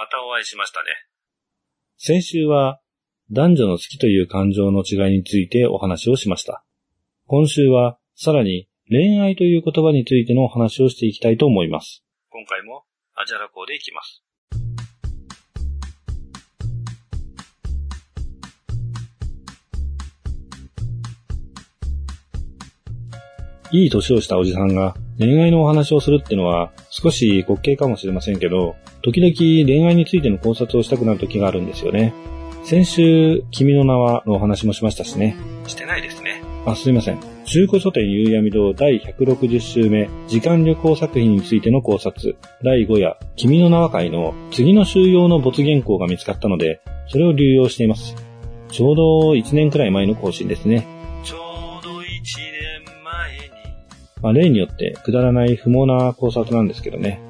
またお会いしましたね。先週は男女の好きという感情の違いについてお話をしました。今週はさらに恋愛という言葉についてのお話をしていきたいと思います。今回もアジャラ校でいきます。いい年をしたおじさんが恋愛のお話をするってのは少し滑稽かもしれませんけど、時々恋愛についての考察をしたくなる時があるんですよね。先週、君の名はのお話もしましたしね。してないですね。あ、すいません。中古書店夕闇堂第160週目、時間旅行作品についての考察、第5夜、君の名は会の次の収容の没原稿が見つかったので、それを流用しています。ちょうど1年くらい前の更新ですね。ちょうど一年前に、まあ、例によってくだらない不毛な考察なんですけどね。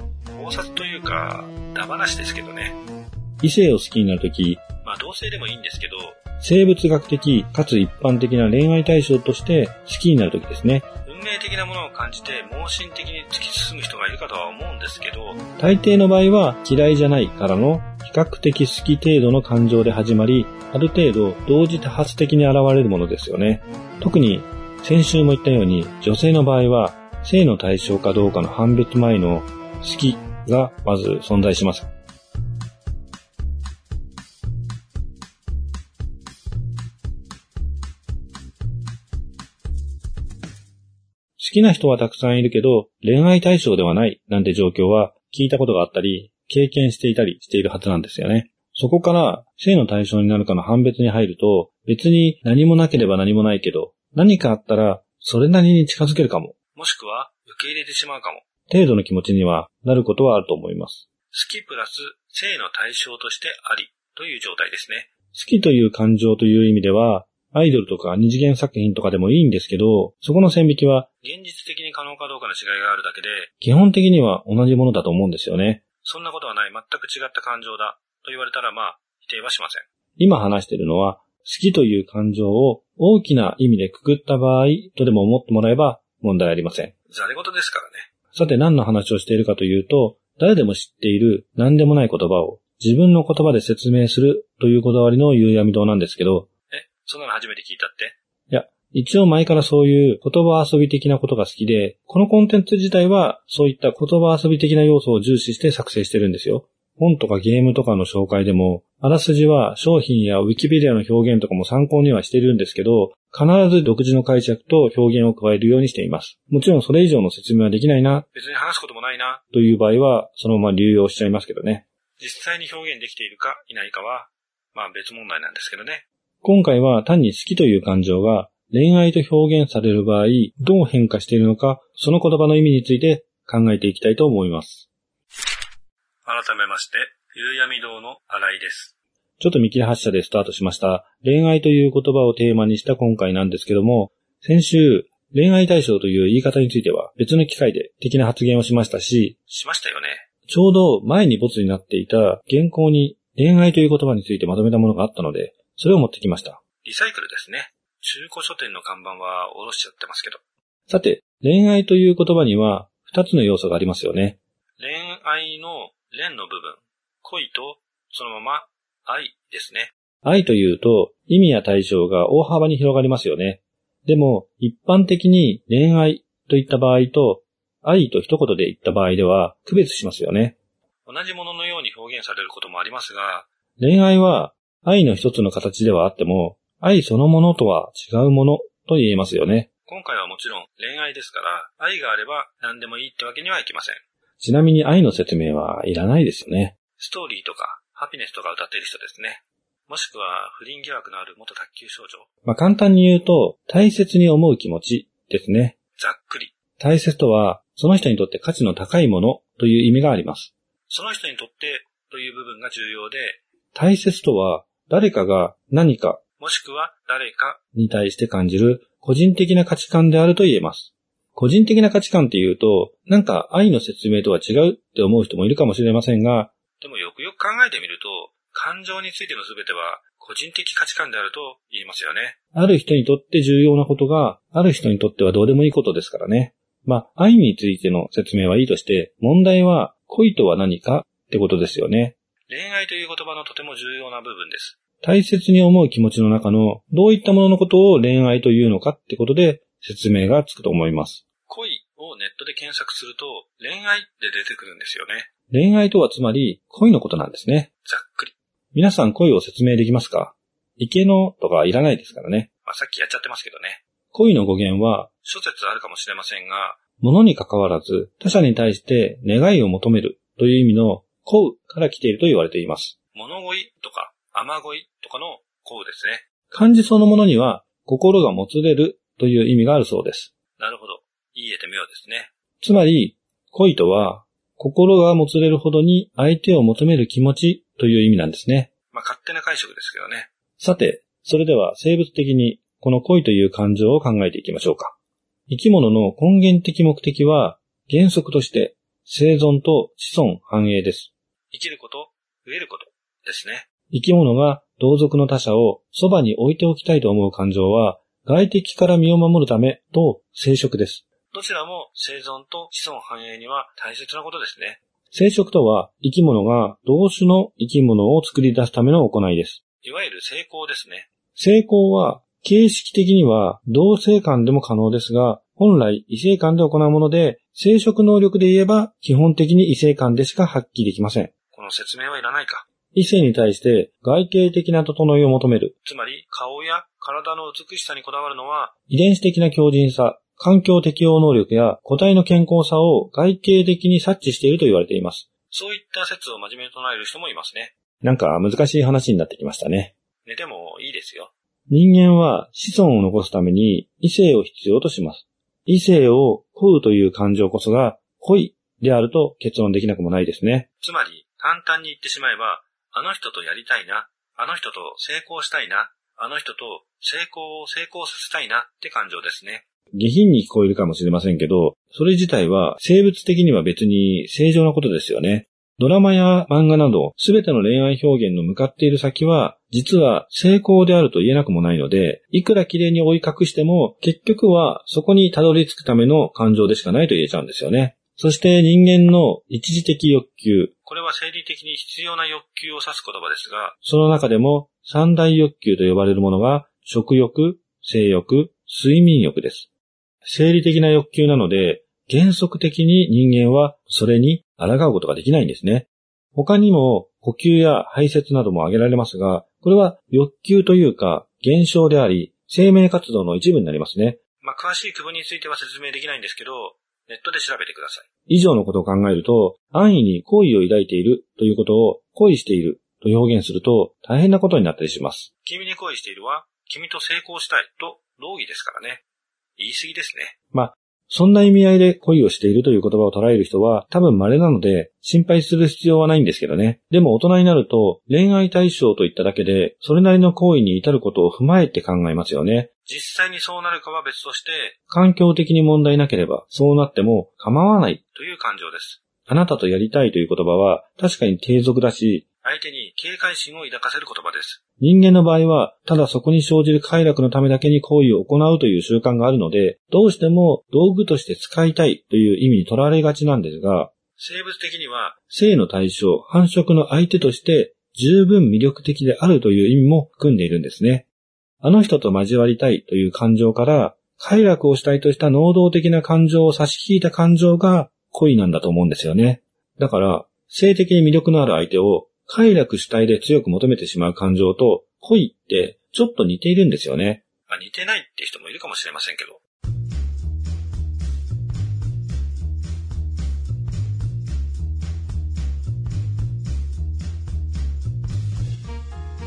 考察というか、ダ話ですけどね。異性を好きになるとき、まあ同性でもいいんですけど、生物学的かつ一般的な恋愛対象として好きになるときですね。運命的なものを感じて盲信的に突き進む人がいるかとは思うんですけど、大抵の場合は嫌いじゃないからの比較的好き程度の感情で始まり、ある程度同時多発的に現れるものですよね。特に先週も言ったように女性の場合は性の対象かどうかの判別前の好きがまず存在します。好きな人はたくさんいるけど、恋愛対象ではないなんて状況は聞いたことがあったり、経験していたりしているはずなんですよね。そこから性の対象になるかの判別に入ると、別に何もなければ何もないけど、何かあったらそれなりに近づけるかも、もしくは受け入れてしまうかも。程度の気持ちにはなることはあると思います。好きプラス性の対象としてありという状態ですね。好きという感情という意味では、アイドルとか二次元作品とかでもいいんですけど、そこの線引きは現実的に可能かどうかの違いがあるだけで、基本的には同じものだと思うんですよね。そんなことはない全く違った感情だと言われたらまあ否定はしません。今話しているのは、好きという感情を大きな意味でくくった場合とでも思ってもらえば問題ありません。ざれ事ですからね。さて何の話をしているかというと、誰でも知っている何でもない言葉を自分の言葉で説明するというこだわりの夕闇堂なんですけど、え、そんなの初めて聞いたって？いや、一応前からそういう言葉遊び的なことが好きで、このコンテンツ自体はそういった言葉遊び的な要素を重視して作成してるんですよ。本とかゲームとかの紹介でも、あらすじは商品やウィキペディアの表現とかも参考にはしているんですけど、必ず独自の解釈と表現を加えるようにしています。もちろんそれ以上の説明はできないな、別に話すこともないな。という場合は、そのまま流用しちゃいますけどね。実際に表現できているかいないかは、まあ別問題なんですけどね。今回は単に好きという感情が恋愛と表現される場合、どう変化しているのか、その言葉の意味について考えていきたいと思います。改めまして、夕闇堂の新井です。ちょっと見切り発車でスタートしました。恋愛という言葉をテーマにした今回なんですけども、先週、恋愛対象という言い方については別の機会で的な発言をしましたし、しましたよね。ちょうど前にボツになっていた原稿に恋愛という言葉についてまとめたものがあったので、それを持ってきました。リサイクルですね。中古書店の看板は下ろしちゃってますけど。さて、恋愛という言葉には二つの要素がありますよね。恋愛の恋の部分。恋とそのまま愛ですね。愛というと意味や対象が大幅に広がりますよね。でも一般的に恋愛といった場合と愛と一言で言った場合では区別しますよね。同じもののように表現されることもありますが、恋愛は愛の一つの形ではあっても愛そのものとは違うものと言えますよね。今回はもちろん恋愛ですから、愛があれば何でもいいってわけにはいきません。ちなみに愛の説明はいらないですよね。ストーリーとかハピネスとか歌っている人ですね。もしくは不倫疑惑のある元卓球少女。まあ、簡単に言うと大切に思う気持ちですね。ざっくり。大切とはその人にとって価値の高いものという意味があります。その人にとってという部分が重要で、大切とは誰かが何かもしくは誰か、に対して感じる個人的な価値観であると言えます。個人的な価値観っていうと、なんか愛の説明とは違うって思う人もいるかもしれませんが、でもよくよく考えてみると、感情についての全ては個人的価値観であると言いますよね。ある人にとって重要なことが、ある人にとってはどうでもいいことですからね。まあ、愛についての説明はいいとして、問題は恋とは何かってことですよね。恋愛という言葉のとても重要な部分です。大切に思う気持ちの中のどういったもののことを恋愛というのかってことで説明がつくと思います。ネットで検索すると、恋愛で出てくるんですよね。恋愛とはつまり恋のことなんですね。ざっくり。皆さん恋を説明できますか？池のとかいらないですからね。まあ、さっきやっちゃってますけどね。恋の語源は諸説あるかもしれませんが、物に関わらず他者に対して願いを求めるという意味の恋から来ていると言われています。物恋とか雨恋とかの恋ですね。漢字そのものには心がもつれるという意味があるそうです。なるほど。いいえて妙ですね。つまり恋とは心がもつれるほどに相手を求める気持ちという意味なんですね。まあ、勝手な解釈ですけどね。さて、それでは生物的にこの恋という感情を考えていきましょうか。生き物の根源的目的は原則として生存と子孫繁栄です。生きること、増えることですね。生き物が同族の他者をそばに置いておきたいと思う感情は外敵から身を守るためと生殖です。どちらも生存と子孫繁栄には大切なことですね。生殖とは生き物が同種の生き物を作り出すための行いです。いわゆる成功ですね。成功は形式的には同性間でも可能ですが、本来異性間で行うもので、生殖能力で言えば基本的に異性間でしか発揮できません。この説明はいらないか。異性に対して外形的な整いを求める、つまり、顔や体の美しさにこだわるのは、遺伝子的な強靭さ、環境適応能力や個体の健康さを外形的に察知していると言われています。そういった説を真面目に唱える人もいますね。なんか難しい話になってきましたね。寝てもいいですよ。人間は子孫を残すために異性を必要とします。異性を恋うという感情こそが恋であると結論できなくもないですね。つまり、簡単に言ってしまえば、あの人とやりたいな、あの人と成功したいな、あの人と成功を成功させたいなって感情ですね。下品に聞こえるかもしれませんけど、それ自体は生物的には別に正常なことですよね。ドラマや漫画など、すべての恋愛表現の向かっている先は、実は成功であると言えなくもないので、いくら綺麗に追い隠しても、結局はそこにたどり着くための感情でしかないと言えちゃうんですよね。そして人間の一時的欲求、これは生理的に必要な欲求を指す言葉ですが、その中でも三大欲求と呼ばれるものが、食欲、性欲、睡眠欲です。生理的な欲求なので、原則的に人間はそれに抗うことができないんですね。他にも呼吸や排泄なども挙げられますが、これは欲求というか現象であり、生命活動の一部になりますね。まあ、詳しい区分については説明できないんですけど、ネットで調べてください。以上のことを考えると、安易に好意を抱いているということを恋していると表現すると大変なことになったりします。君に恋しているは、君と成功したいと同義ですからね。言い過ぎですね。まあ、そんな意味合いで恋をしているという言葉を捉える人は多分稀なので心配する必要はないんですけどね。でも大人になると恋愛対象といっただけでそれなりの行為に至ることを踏まえて考えますよね。実際にそうなるかは別として、環境的に問題なければそうなっても構わない。という感情です。あなたとやりたいという言葉は確かに低俗だし、相手に警戒心を抱かせる言葉です。人間の場合は、ただそこに生じる快楽のためだけに行為を行うという習慣があるので、どうしても道具として使いたいという意味に取られがちなんですが、生物的には、性の対象、繁殖の相手として十分魅力的であるという意味も含んでいるんですね。あの人と交わりたいという感情から、快楽をしたいとした能動的な感情を差し引いた感情が恋なんだと思うんですよね。だから、性的に魅力のある相手を快楽主体で強く求めてしまう感情と恋ってちょっと似ているんですよね。まあ、似てないって人もいるかもしれませんけど。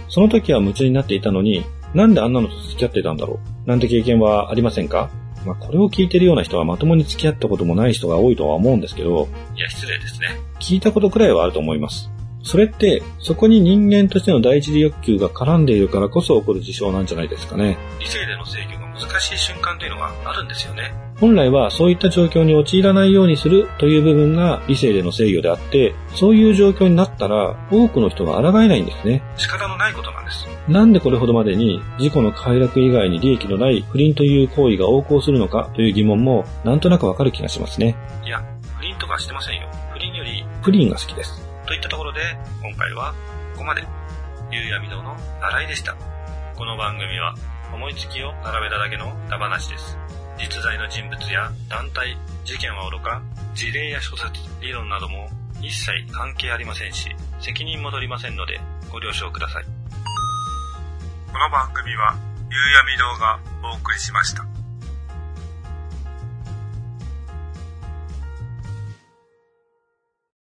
その時は夢中になっていたのに、なんであんなのと付き合ってたんだろう？なんて経験はありませんか？まあ、これを聞いてるような人はまともに付き合ったこともない人が多いとは思うんですけど、いや、失礼ですね。聞いたことくらいはあると思います。それって、そこに人間としての第一次欲求が絡んでいるからこそ起こる事象なんじゃないですかね。理性での制御が難しい瞬間というのがあるんですよね。本来はそういった状況に陥らないようにするという部分が理性での制御であって、そういう状況になったら多くの人が抗えないんですね。仕方のないことなんです。なんでこれほどまでに自己の快楽以外に利益のない不倫という行為が横行するのかという疑問もなんとなくわかる気がしますね。いや、不不倫とかしてませんよ。不倫より、プリンが好きです。といったところで、今回はここまで。夕闇堂の習いでした。この番組は、思いつきを並べただけのダ話です。実在の人物や団体、事件はおろか、事例や諸説、理論なども一切関係ありませんし、責任も取りませんので、ご了承ください。この番組は、夕闇堂がお送りしました。